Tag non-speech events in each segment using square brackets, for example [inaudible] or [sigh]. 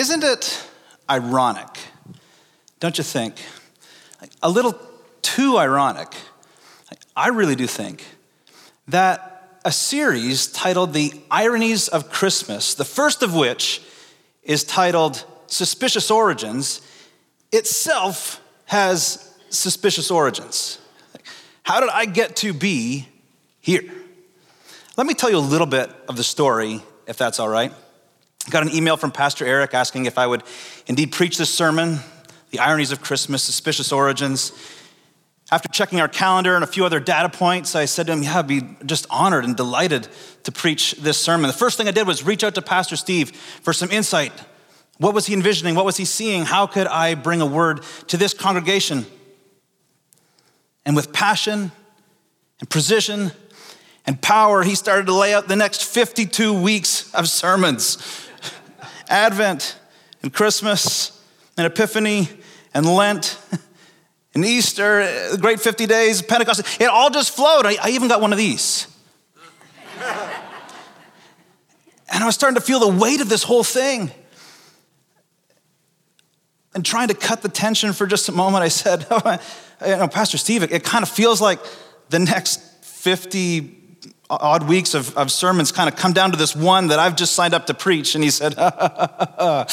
isn't it ironic, don't you think? A little too ironic. I really do think that a series titled The Ironies of Christmas, the first of which is titled Suspicious Origins, itself has suspicious origins. How did I get to be here? Let me tell you a little bit of the story, if that's all right. Got an email from Pastor Eric asking if I would indeed preach this sermon, The Ironies of Christmas, Suspicious Origins. After checking our calendar and a few other data points, I said to him, Yeah, I'd be just honored and delighted to preach this sermon. The first thing I did was reach out to Pastor Steve for some insight. What was he envisioning? What was he seeing? How could I bring a word to this congregation? And with passion and precision and power, he started to lay out the next 52 weeks of sermons Advent and Christmas and Epiphany and Lent [laughs] and Easter, the great 50 days, Pentecost. It all just flowed. I, I even got one of these. [laughs] and I was starting to feel the weight of this whole thing. And trying to cut the tension for just a moment, I said, [laughs] oh, you know, Pastor Steve, it, it kind of feels like the next 50 odd weeks of, of sermons kind of come down to this one that I've just signed up to preach. And he said, [laughs]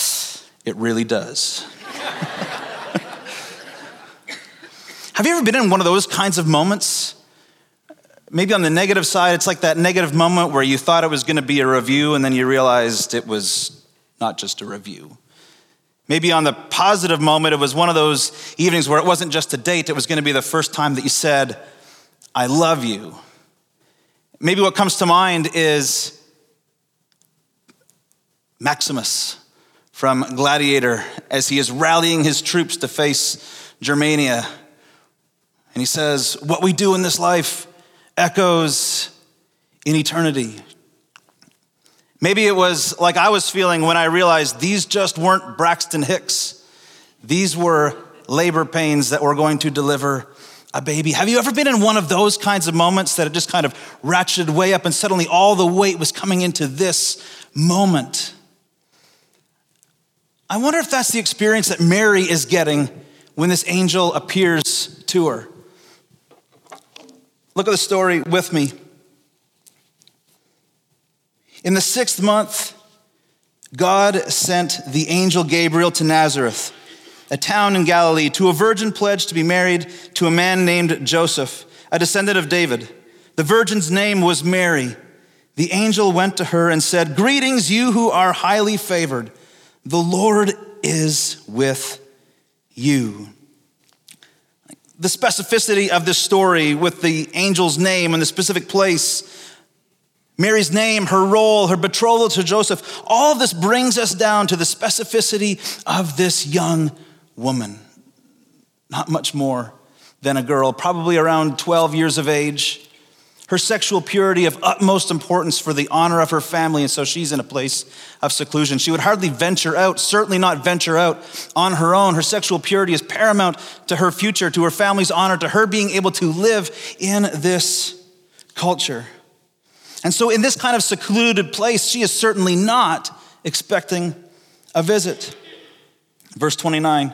It really does. [laughs] Have you ever been in one of those kinds of moments? Maybe on the negative side, it's like that negative moment where you thought it was going to be a review and then you realized it was not just a review. Maybe on the positive moment, it was one of those evenings where it wasn't just a date, it was going to be the first time that you said, I love you. Maybe what comes to mind is Maximus from Gladiator as he is rallying his troops to face Germania. And he says, What we do in this life echoes in eternity. Maybe it was like I was feeling when I realized these just weren't Braxton Hicks. These were labor pains that were going to deliver a baby. Have you ever been in one of those kinds of moments that it just kind of ratcheted way up and suddenly all the weight was coming into this moment? I wonder if that's the experience that Mary is getting when this angel appears to her. Look at the story with me. In the sixth month, God sent the angel Gabriel to Nazareth a town in Galilee, to a virgin pledged to be married to a man named Joseph, a descendant of David. The virgin's name was Mary. The angel went to her and said, Greetings, you who are highly favored. The Lord is with you. The specificity of this story with the angel's name and the specific place Mary's name, her role, her betrothal to Joseph, all of this brings us down to the specificity of this young woman, not much more than a girl, probably around 12 years of age. Her sexual purity of utmost importance for the honor of her family, and so she's in a place of seclusion. She would hardly venture out, certainly not venture out on her own. Her sexual purity is paramount to her future, to her family's honor, to her being able to live in this culture. And so, in this kind of secluded place, she is certainly not expecting a visit. Verse 29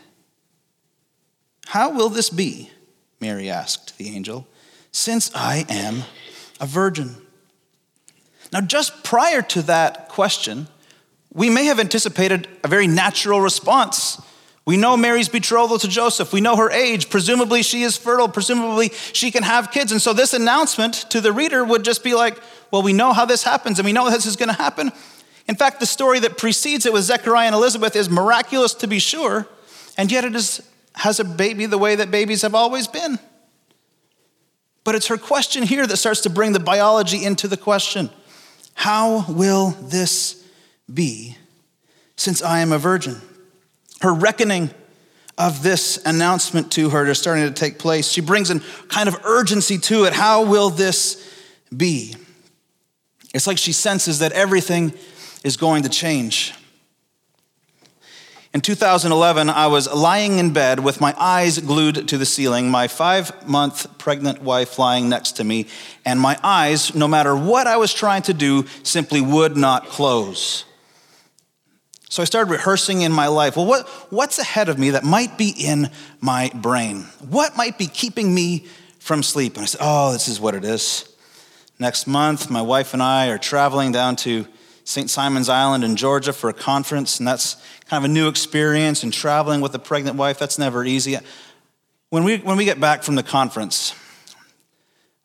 How will this be? Mary asked the angel, since I am a virgin. Now, just prior to that question, we may have anticipated a very natural response. We know Mary's betrothal to Joseph. We know her age. Presumably, she is fertile. Presumably, she can have kids. And so, this announcement to the reader would just be like, well, we know how this happens, and we know this is going to happen. In fact, the story that precedes it with Zechariah and Elizabeth is miraculous to be sure, and yet it is has a baby the way that babies have always been. But it's her question here that starts to bring the biology into the question How will this be since I am a virgin? her reckoning of this announcement to her is starting to take place. She brings in kind of urgency to it. How will this be? It's like she senses that everything is going to change. In 2011, I was lying in bed with my eyes glued to the ceiling, my five month pregnant wife lying next to me, and my eyes, no matter what I was trying to do, simply would not close. So I started rehearsing in my life well, what, what's ahead of me that might be in my brain? What might be keeping me from sleep? And I said, oh, this is what it is. Next month, my wife and I are traveling down to St. Simons Island in Georgia for a conference, and that's kind of a new experience. And traveling with a pregnant wife, that's never easy. When we, when we get back from the conference,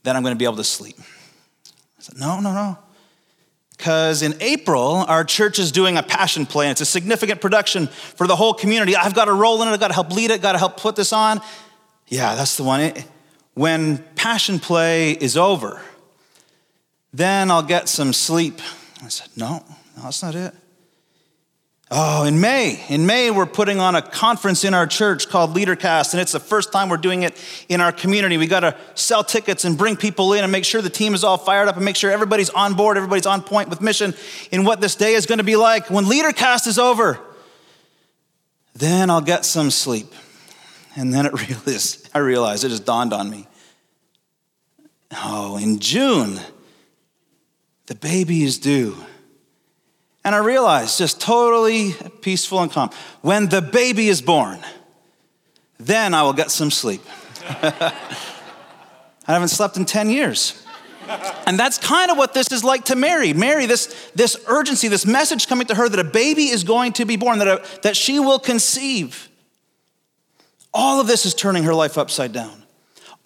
then I'm going to be able to sleep. I said, No, no, no. Because in April, our church is doing a passion play, and it's a significant production for the whole community. I've got a role in it, I've got to help lead it, got to help put this on. Yeah, that's the one. When passion play is over, then I'll get some sleep. I said, No, no, that's not it. Oh, in May, in May, we're putting on a conference in our church called LeaderCast, and it's the first time we're doing it in our community. We got to sell tickets and bring people in and make sure the team is all fired up and make sure everybody's on board, everybody's on point with mission in what this day is going to be like. When LeaderCast is over, then I'll get some sleep. And then it [laughs] realized, I realized, it just dawned on me. Oh, in June, the baby is due. And I realized, just totally peaceful and calm, when the baby is born, then I will get some sleep. [laughs] I haven't slept in 10 years. And that's kind of what this is like to Mary. Mary, this, this urgency, this message coming to her that a baby is going to be born, that, a, that she will conceive. All of this is turning her life upside down.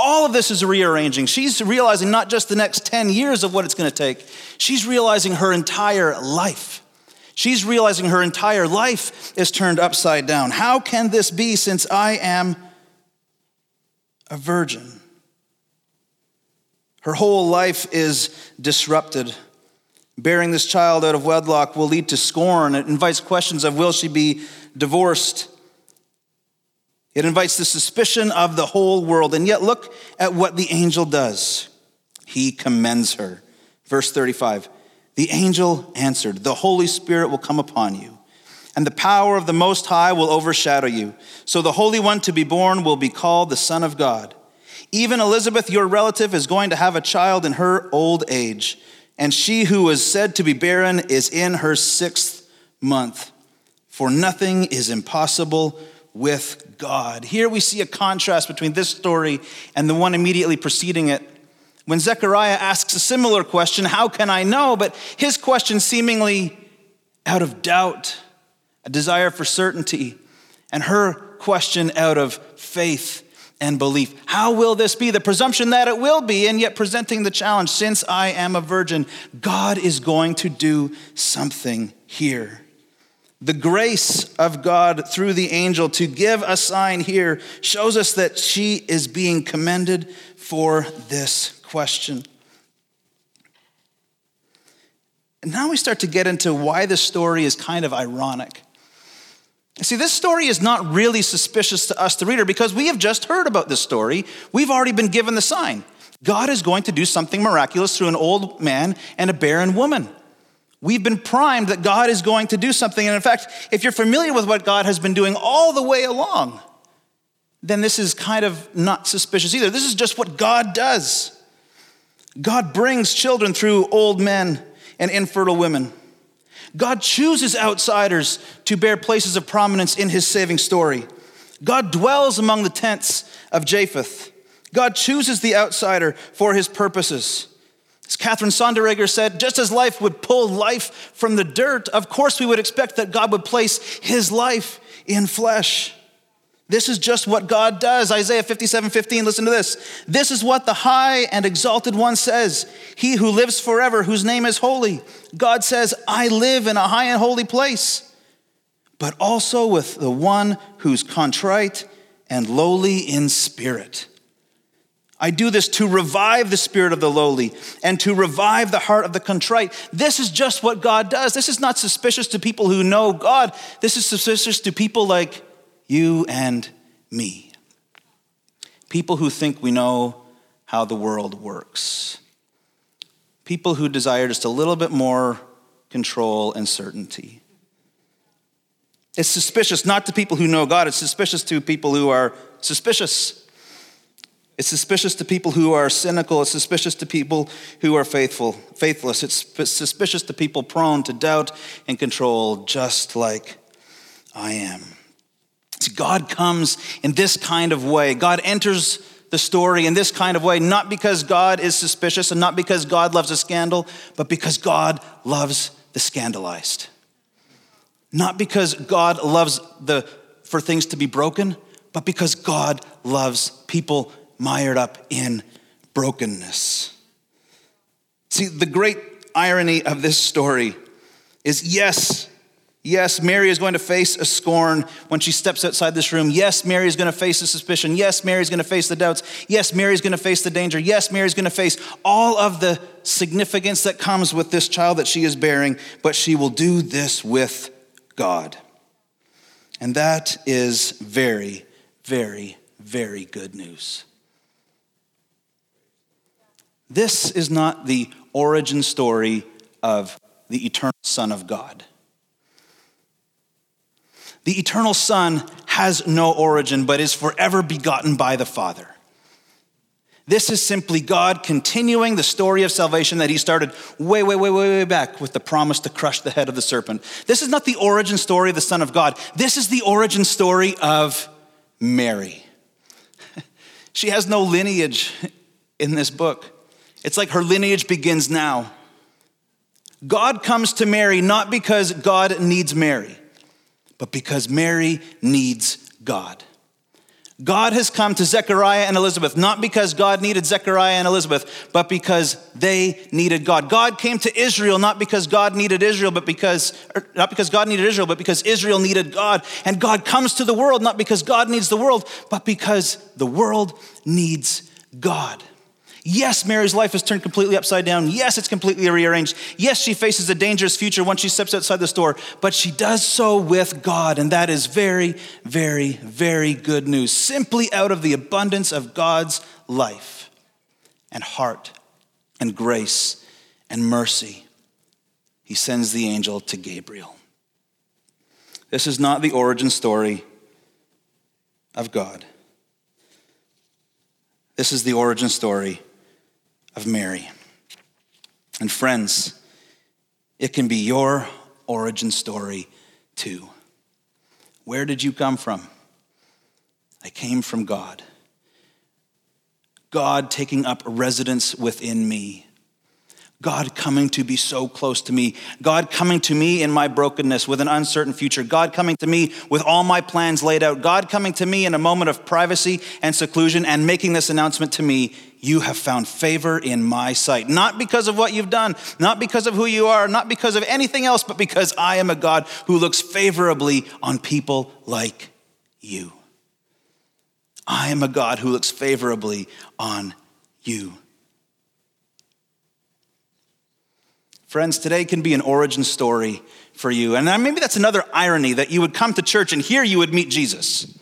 All of this is rearranging. She's realizing not just the next 10 years of what it's going to take, she's realizing her entire life. She's realizing her entire life is turned upside down. How can this be since I am a virgin? Her whole life is disrupted. Bearing this child out of wedlock will lead to scorn. It invites questions of will she be divorced? It invites the suspicion of the whole world. And yet, look at what the angel does. He commends her. Verse 35 the angel answered, The Holy Spirit will come upon you, and the power of the Most High will overshadow you. So the Holy One to be born will be called the Son of God. Even Elizabeth, your relative, is going to have a child in her old age, and she who was said to be barren is in her sixth month. For nothing is impossible with God. Here we see a contrast between this story and the one immediately preceding it when Zechariah asks a similar question, How can I know? But his question seemingly out of doubt, a desire for certainty, and her question out of faith and belief. How will this be? The presumption that it will be, and yet presenting the challenge since I am a virgin, God is going to do something here. The grace of God through the angel to give a sign here shows us that she is being commended for this question. And now we start to get into why this story is kind of ironic. See, this story is not really suspicious to us, the reader, because we have just heard about this story. We've already been given the sign. God is going to do something miraculous through an old man and a barren woman. We've been primed that God is going to do something. And in fact, if you're familiar with what God has been doing all the way along, then this is kind of not suspicious either. This is just what God does. God brings children through old men and infertile women. God chooses outsiders to bear places of prominence in his saving story. God dwells among the tents of Japheth. God chooses the outsider for his purposes. As Katherine Sonderegger said, just as life would pull life from the dirt, of course we would expect that God would place his life in flesh. This is just what God does. Isaiah 57 15, listen to this. This is what the high and exalted one says He who lives forever, whose name is holy. God says, I live in a high and holy place, but also with the one who's contrite and lowly in spirit. I do this to revive the spirit of the lowly and to revive the heart of the contrite. This is just what God does. This is not suspicious to people who know God. This is suspicious to people like you and me. People who think we know how the world works. People who desire just a little bit more control and certainty. It's suspicious not to people who know God, it's suspicious to people who are suspicious. It's suspicious to people who are cynical. It's suspicious to people who are faithful, faithless. It's suspicious to people prone to doubt and control, just like I am. God comes in this kind of way. God enters the story in this kind of way, not because God is suspicious and not because God loves a scandal, but because God loves the scandalized. Not because God loves the, for things to be broken, but because God loves people mired up in brokenness. See, the great irony of this story is yes, yes, Mary is going to face a scorn when she steps outside this room. Yes, Mary is going to face the suspicion. Yes, Mary is going to face the doubts. Yes, Mary is going to face the danger. Yes, Mary is going to face all of the significance that comes with this child that she is bearing, but she will do this with God. And that is very, very, very good news. This is not the origin story of the eternal Son of God. The eternal Son has no origin, but is forever begotten by the Father. This is simply God continuing the story of salvation that He started way, way, way, way, way back with the promise to crush the head of the serpent. This is not the origin story of the Son of God. This is the origin story of Mary. [laughs] she has no lineage in this book. It's like her lineage begins now. God comes to Mary not because God needs Mary, but because Mary needs God. God has come to Zechariah and Elizabeth not because God needed Zechariah and Elizabeth, but because they needed God. God came to Israel not because God needed Israel, but because er, not because God needed Israel, but because Israel needed God. And God comes to the world not because God needs the world, but because the world needs God. Yes, Mary's life is turned completely upside down. Yes, it's completely rearranged. Yes, she faces a dangerous future once she steps outside the store, but she does so with God, and that is very, very, very good news. Simply out of the abundance of God's life and heart and grace and mercy, he sends the angel to Gabriel. This is not the origin story of God. This is the origin story of Mary. And friends, it can be your origin story too. Where did you come from? I came from God. God taking up residence within me. God coming to be so close to me. God coming to me in my brokenness with an uncertain future. God coming to me with all my plans laid out. God coming to me in a moment of privacy and seclusion and making this announcement to me You have found favor in my sight. Not because of what you've done, not because of who you are, not because of anything else, but because I am a God who looks favorably on people like you. I am a God who looks favorably on you. Friends, today can be an origin story for you. And maybe that's another irony that you would come to church and here you would meet Jesus.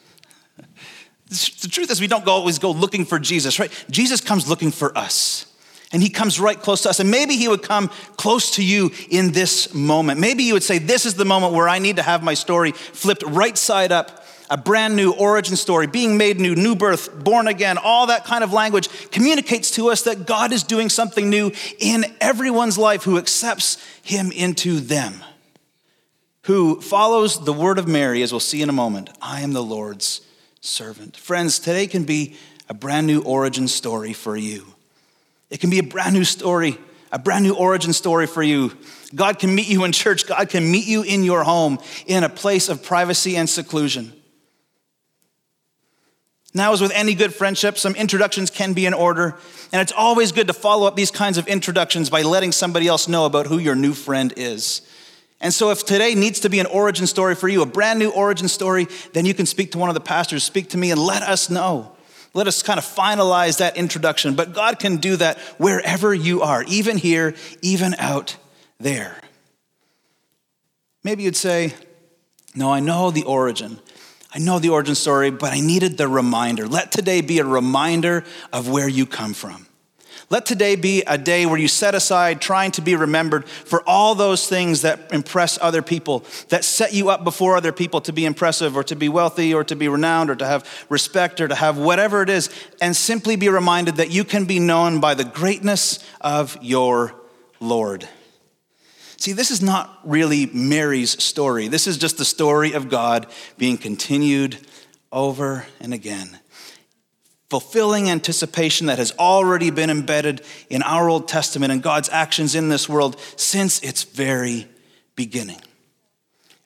The truth is, we don't always go looking for Jesus, right? Jesus comes looking for us. And he comes right close to us. And maybe he would come close to you in this moment. Maybe you would say, This is the moment where I need to have my story flipped right side up a brand new origin story, being made new, new birth, born again, all that kind of language communicates to us that God is doing something new in everyone's life who accepts Him into them, who follows the word of Mary, as we'll see in a moment. I am the Lord's servant. Friends, today can be a brand new origin story for you. It can be a brand new story, a brand new origin story for you. God can meet you in church. God can meet you in your home in a place of privacy and seclusion. Now, as with any good friendship, some introductions can be in order, and it's always good to follow up these kinds of introductions by letting somebody else know about who your new friend is. And so, if today needs to be an origin story for you, a brand new origin story, then you can speak to one of the pastors, speak to me, and let us know. Let us kind of finalize that introduction. But God can do that wherever you are, even here, even out there. Maybe you'd say, No, I know the origin. I know the origin story, but I needed the reminder. Let today be a reminder of where you come from. Let today be a day where you set aside trying to be remembered for all those things that impress other people, that set you up before other people to be impressive or to be wealthy or to be renowned or to have respect or to have whatever it is, and simply be reminded that you can be known by the greatness of your Lord. See, this is not really Mary's story. This is just the story of God being continued over and again fulfilling anticipation that has already been embedded in our Old Testament and God's actions in this world since its very beginning.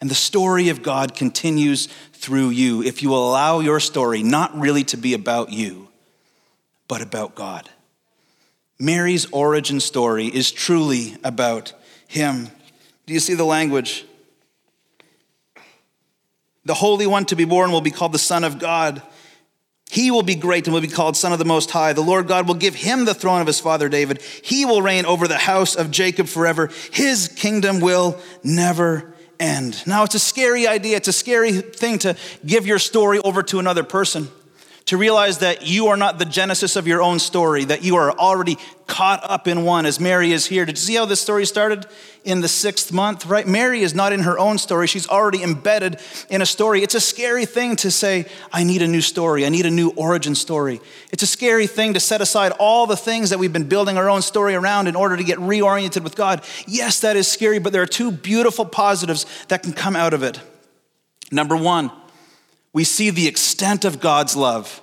And the story of God continues through you if you allow your story not really to be about you, but about God. Mary's origin story is truly about Him. Do you see the language? The Holy One to be born will be called the Son of God. He will be great and will be called Son of the Most High. The Lord God will give him the throne of his father David. He will reign over the house of Jacob forever. His kingdom will never end. Now, it's a scary idea. It's a scary thing to give your story over to another person to realize that you are not the genesis of your own story, that you are already caught up in one as Mary is here. Did you see how this story started in the sixth month, right? Mary is not in her own story, she's already embedded in a story. It's a scary thing to say, I need a new story, I need a new origin story. It's a scary thing to set aside all the things that we've been building our own story around in order to get reoriented with God. Yes, that is scary, but there are two beautiful positives that can come out of it. Number one, we see the extent of God's love.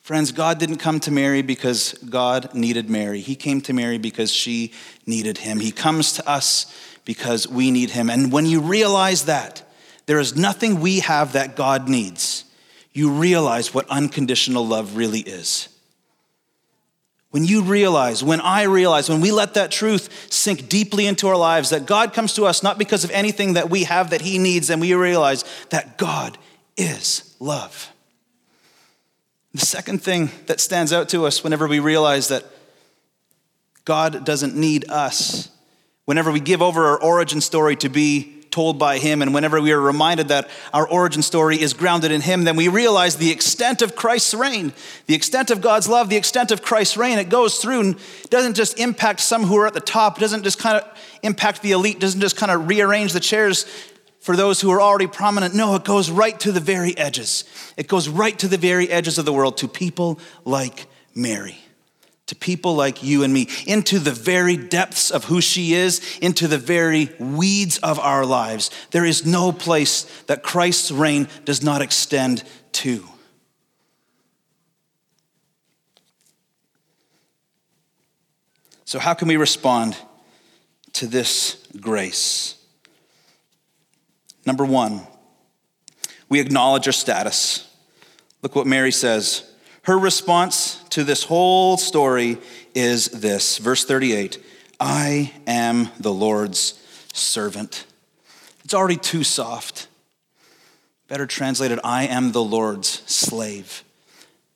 Friends, God didn't come to Mary because God needed Mary. He came to Mary because she needed him. He comes to us because we need him. And when you realize that, there is nothing we have that God needs, you realize what unconditional love really is. When you realize, when I realize, when we let that truth sink deeply into our lives, that God comes to us not because of anything that we have that He needs, and we realize that God is love. The second thing that stands out to us whenever we realize that God doesn't need us, whenever we give over our origin story to be told by Him, and whenever we are reminded that our origin story is grounded in Him, then we realize the extent of Christ's reign, the extent of God's love, the extent of Christ's reign. It goes through and doesn't just impact some who are at the top, doesn't just kind of impact the elite, doesn't just kind of rearrange the chairs for those who are already prominent. No, it goes right to the very edges. It goes right to the very edges of the world to people like Mary, to people like you and me, into the very depths of who she is, into the very weeds of our lives. There is no place that Christ's reign does not extend to. So, how can we respond to this grace? Number one, we acknowledge our status. Look what Mary says. Her response to this whole story is this verse 38 I am the Lord's servant. It's already too soft. Better translated, I am the Lord's slave.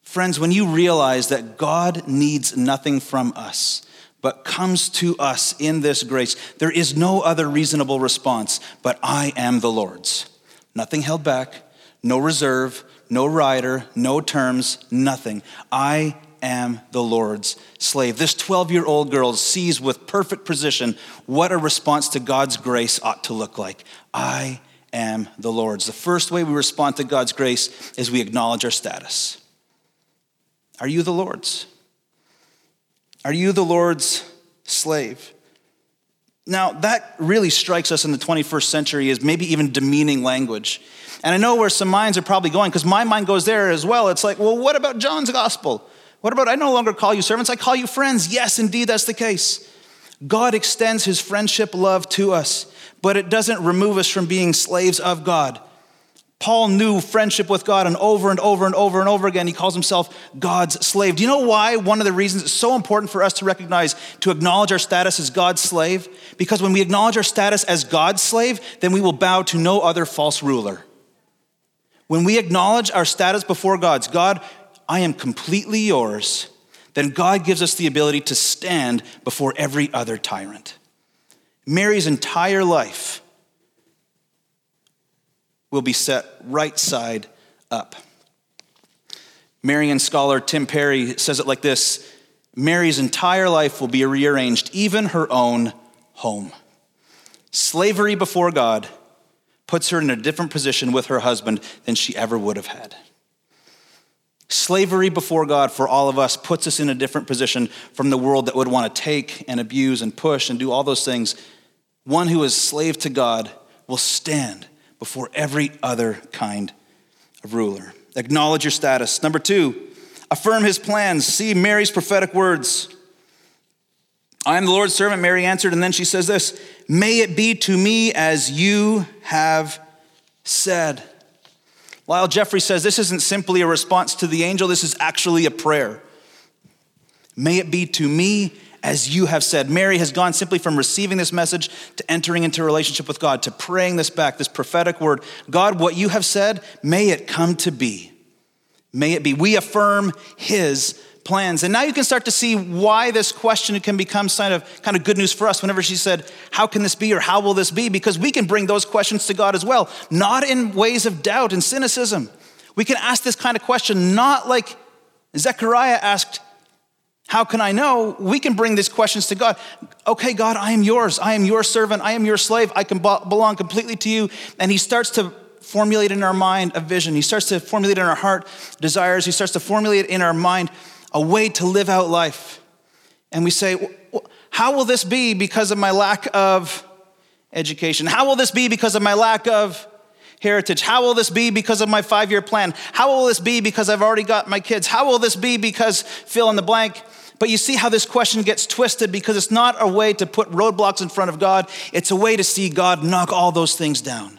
Friends, when you realize that God needs nothing from us, but comes to us in this grace. There is no other reasonable response, but I am the Lord's. Nothing held back, no reserve, no rider, no terms, nothing. I am the Lord's slave. This 12 year old girl sees with perfect precision what a response to God's grace ought to look like. I am the Lord's. The first way we respond to God's grace is we acknowledge our status. Are you the Lord's? Are you the Lord's slave? Now, that really strikes us in the 21st century as maybe even demeaning language. And I know where some minds are probably going because my mind goes there as well. It's like, well, what about John's gospel? What about I no longer call you servants, I call you friends? Yes, indeed, that's the case. God extends his friendship love to us, but it doesn't remove us from being slaves of God. Paul knew friendship with God, and over and over and over and over again, he calls himself God's slave. Do you know why? One of the reasons it's so important for us to recognize, to acknowledge our status as God's slave? Because when we acknowledge our status as God's slave, then we will bow to no other false ruler. When we acknowledge our status before God's, God, I am completely yours, then God gives us the ability to stand before every other tyrant. Mary's entire life will be set right side up. Marian scholar Tim Perry says it like this Mary's entire life will be rearranged, even her own home. Slavery before God puts her in a different position with her husband than she ever would have had. Slavery before God for all of us puts us in a different position from the world that would want to take and abuse and push and do all those things. One who is slave to God will stand before every other kind of ruler. Acknowledge your status. Number two, affirm his plans. See Mary's prophetic words. I am the Lord's servant, Mary answered. And then she says this May it be to me as you have said. Lyle Jeffrey says this isn't simply a response to the angel, this is actually a prayer. May it be to me as you have said. Mary has gone simply from receiving this message to entering into relationship with God, to praying this back, this prophetic word. God, what you have said, may it come to be. May it be. We affirm his plans. And now you can start to see why this question can become kind of, kind of good news for us whenever she said, How can this be or how will this be? Because we can bring those questions to God as well, not in ways of doubt and cynicism. We can ask this kind of question not like Zechariah asked, How can I know? We can bring these questions to God. Okay, God, I am yours. I am your servant. I am your slave. I can belong completely to you. And he starts to formulate in our mind a vision. He starts to formulate in our heart desires. He starts to formulate in our mind a way to live out life. And we say, How will this be because of my lack of education? How will this be because of my lack of heritage? How will this be because of my five year plan? How will this be because I've already got my kids? How will this be because fill in the blank? But you see how this question gets twisted because it's not a way to put roadblocks in front of God, it's a way to see God knock all those things down.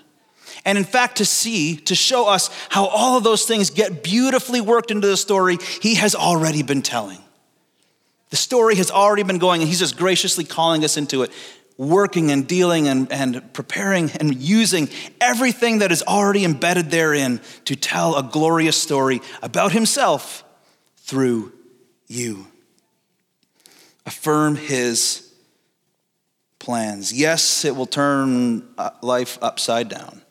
And in fact, to see, to show us how all of those things get beautifully worked into the story he has already been telling. The story has already been going, and he's just graciously calling us into it, working and dealing and, and preparing and using everything that is already embedded therein to tell a glorious story about himself through you. Affirm his plans. Yes, it will turn uh, life upside down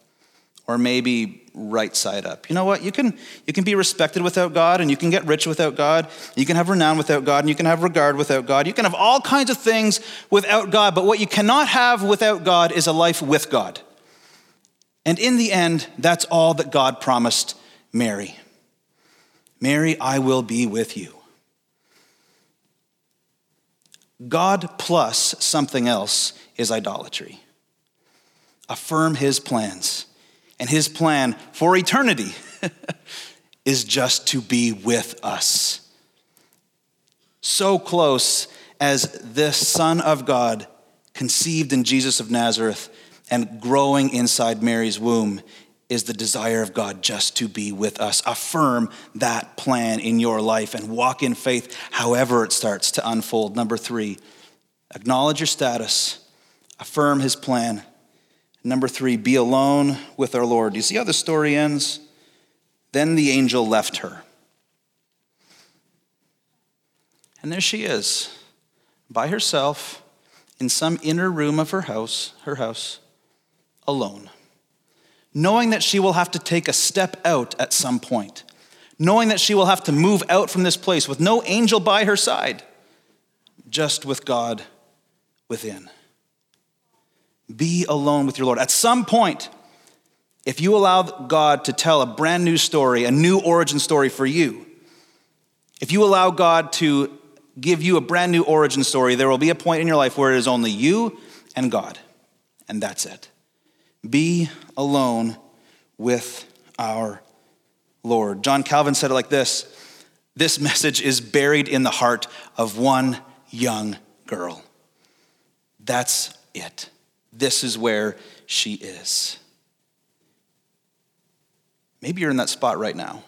or maybe right side up. You know what? You can, you can be respected without God, and you can get rich without God. You can have renown without God, and you can have regard without God. You can have all kinds of things without God, but what you cannot have without God is a life with God. And in the end, that's all that God promised Mary Mary, I will be with you. God plus something else is idolatry. Affirm his plans and his plan for eternity [laughs] is just to be with us. So close as this Son of God, conceived in Jesus of Nazareth and growing inside Mary's womb, is the desire of God just to be with us. Affirm that plan in your life and walk in faith however it starts to unfold. Number three, acknowledge your status, affirm his plan. Number three, be alone with our Lord. Do you see how the story ends? Then the angel left her. And there she is, by herself, in some inner room of her house, her house, alone, knowing that she will have to take a step out at some point, knowing that she will have to move out from this place with no angel by her side, just with God within. Be alone with your Lord. At some point, if you allow God to tell a brand new story, a new origin story for you, if you allow God to give you a brand new origin story, there will be a point in your life where it is only you and God, and that's it. Be alone with our Lord. John Calvin said it like this This message is buried in the heart of one young girl. That's it. This is where she is. Maybe you're in that spot right now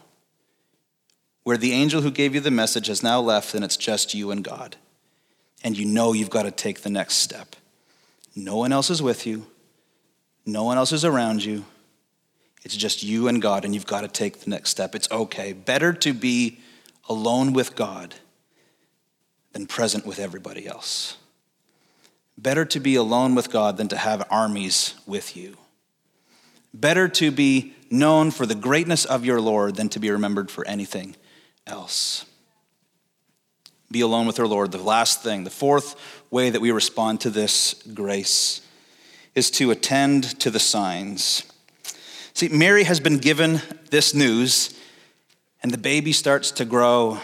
where the angel who gave you the message has now left and it's just you and God. And you know you've got to take the next step. No one else is with you, no one else is around you. It's just you and God, and you've got to take the next step. It's okay. Better to be alone with God than present with everybody else. Better to be alone with God than to have armies with you. Better to be known for the greatness of your Lord than to be remembered for anything else. Be alone with our Lord. The last thing, the fourth way that we respond to this grace is to attend to the signs. See, Mary has been given this news, and the baby starts to grow.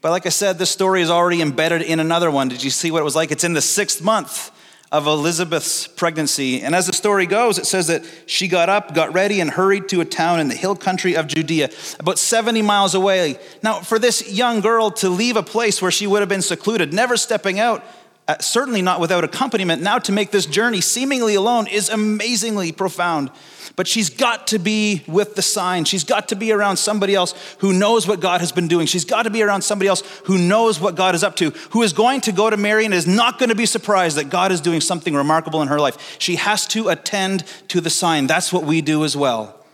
But like I said, this story is already embedded in another one. Did you see what it was like? It's in the sixth month of Elizabeth's pregnancy. And as the story goes, it says that she got up, got ready, and hurried to a town in the hill country of Judea, about 70 miles away. Now, for this young girl to leave a place where she would have been secluded, never stepping out, uh, certainly not without accompaniment, now to make this journey seemingly alone is amazingly profound. But she's got to be with the sign. She's got to be around somebody else who knows what God has been doing. She's got to be around somebody else who knows what God is up to, who is going to go to Mary and is not going to be surprised that God is doing something remarkable in her life. She has to attend to the sign. That's what we do as well.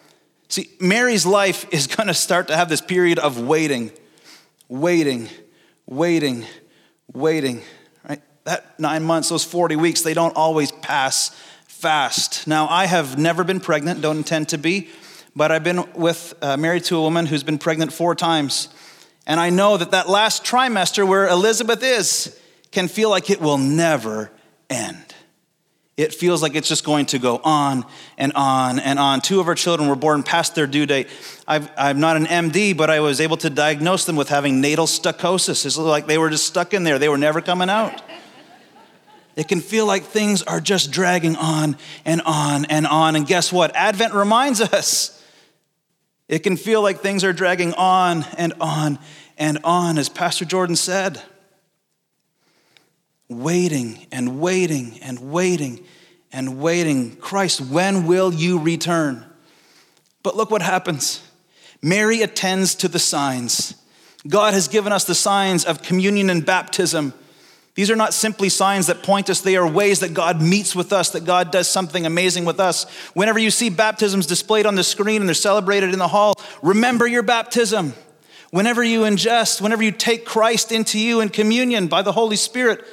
See, Mary's life is going to start to have this period of waiting, waiting, waiting, waiting? That nine months, those 40 weeks, they don't always pass fast. Now, I have never been pregnant, don't intend to be, but I've been with, uh, married to a woman who's been pregnant four times. And I know that that last trimester where Elizabeth is can feel like it will never end. It feels like it's just going to go on and on and on. Two of our children were born past their due date. i am not an MD, but I was able to diagnose them with having natal stockosis. It's like they were just stuck in there, they were never coming out. It can feel like things are just dragging on and on and on. And guess what? Advent reminds us. It can feel like things are dragging on and on and on, as Pastor Jordan said. Waiting and waiting and waiting and waiting. Christ, when will you return? But look what happens. Mary attends to the signs. God has given us the signs of communion and baptism. These are not simply signs that point us, they are ways that God meets with us, that God does something amazing with us. Whenever you see baptisms displayed on the screen and they're celebrated in the hall, remember your baptism. Whenever you ingest, whenever you take Christ into you in communion by the Holy Spirit,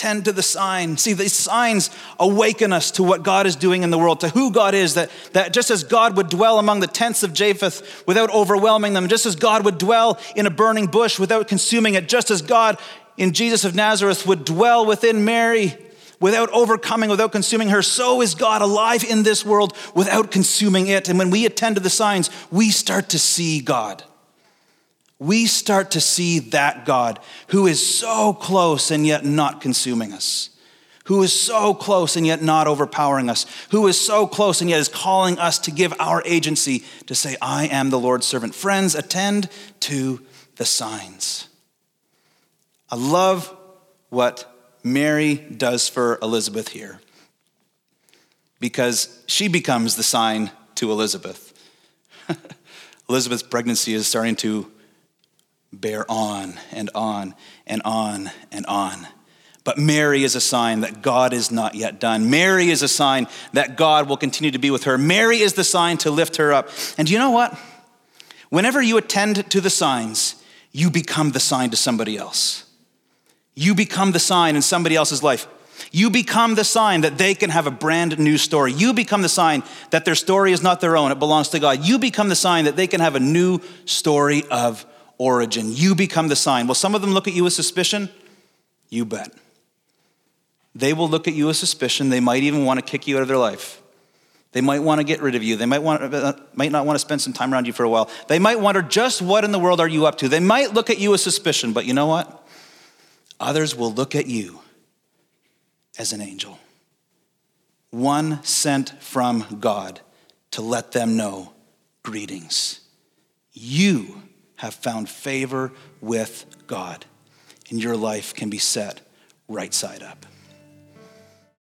attend to the sign. See, these signs awaken us to what God is doing in the world, to who God is, that, that just as God would dwell among the tents of Japheth without overwhelming them, just as God would dwell in a burning bush without consuming it, just as God in Jesus of Nazareth would dwell within Mary without overcoming, without consuming her, so is God alive in this world without consuming it. And when we attend to the signs, we start to see God we start to see that God who is so close and yet not consuming us, who is so close and yet not overpowering us, who is so close and yet is calling us to give our agency to say, I am the Lord's servant. Friends, attend to the signs. I love what Mary does for Elizabeth here because she becomes the sign to Elizabeth. [laughs] Elizabeth's pregnancy is starting to bear on and on and on and on. But Mary is a sign that God is not yet done. Mary is a sign that God will continue to be with her. Mary is the sign to lift her up. And you know what? Whenever you attend to the signs, you become the sign to somebody else. You become the sign in somebody else's life. You become the sign that they can have a brand new story. You become the sign that their story is not their own, it belongs to God. You become the sign that they can have a new story of origin. You become the sign. Will some of them look at you with suspicion? You bet. They will look at you with suspicion. They might even want to kick you out of their life. They might want to get rid of you. They might, want, might not want to spend some time around you for a while. They might wonder just what in the world are you up to. They might look at you with suspicion, but you know what? Others will look at you as an angel. One sent from God to let them know greetings. You have found favor with God, and your life can be set right side up.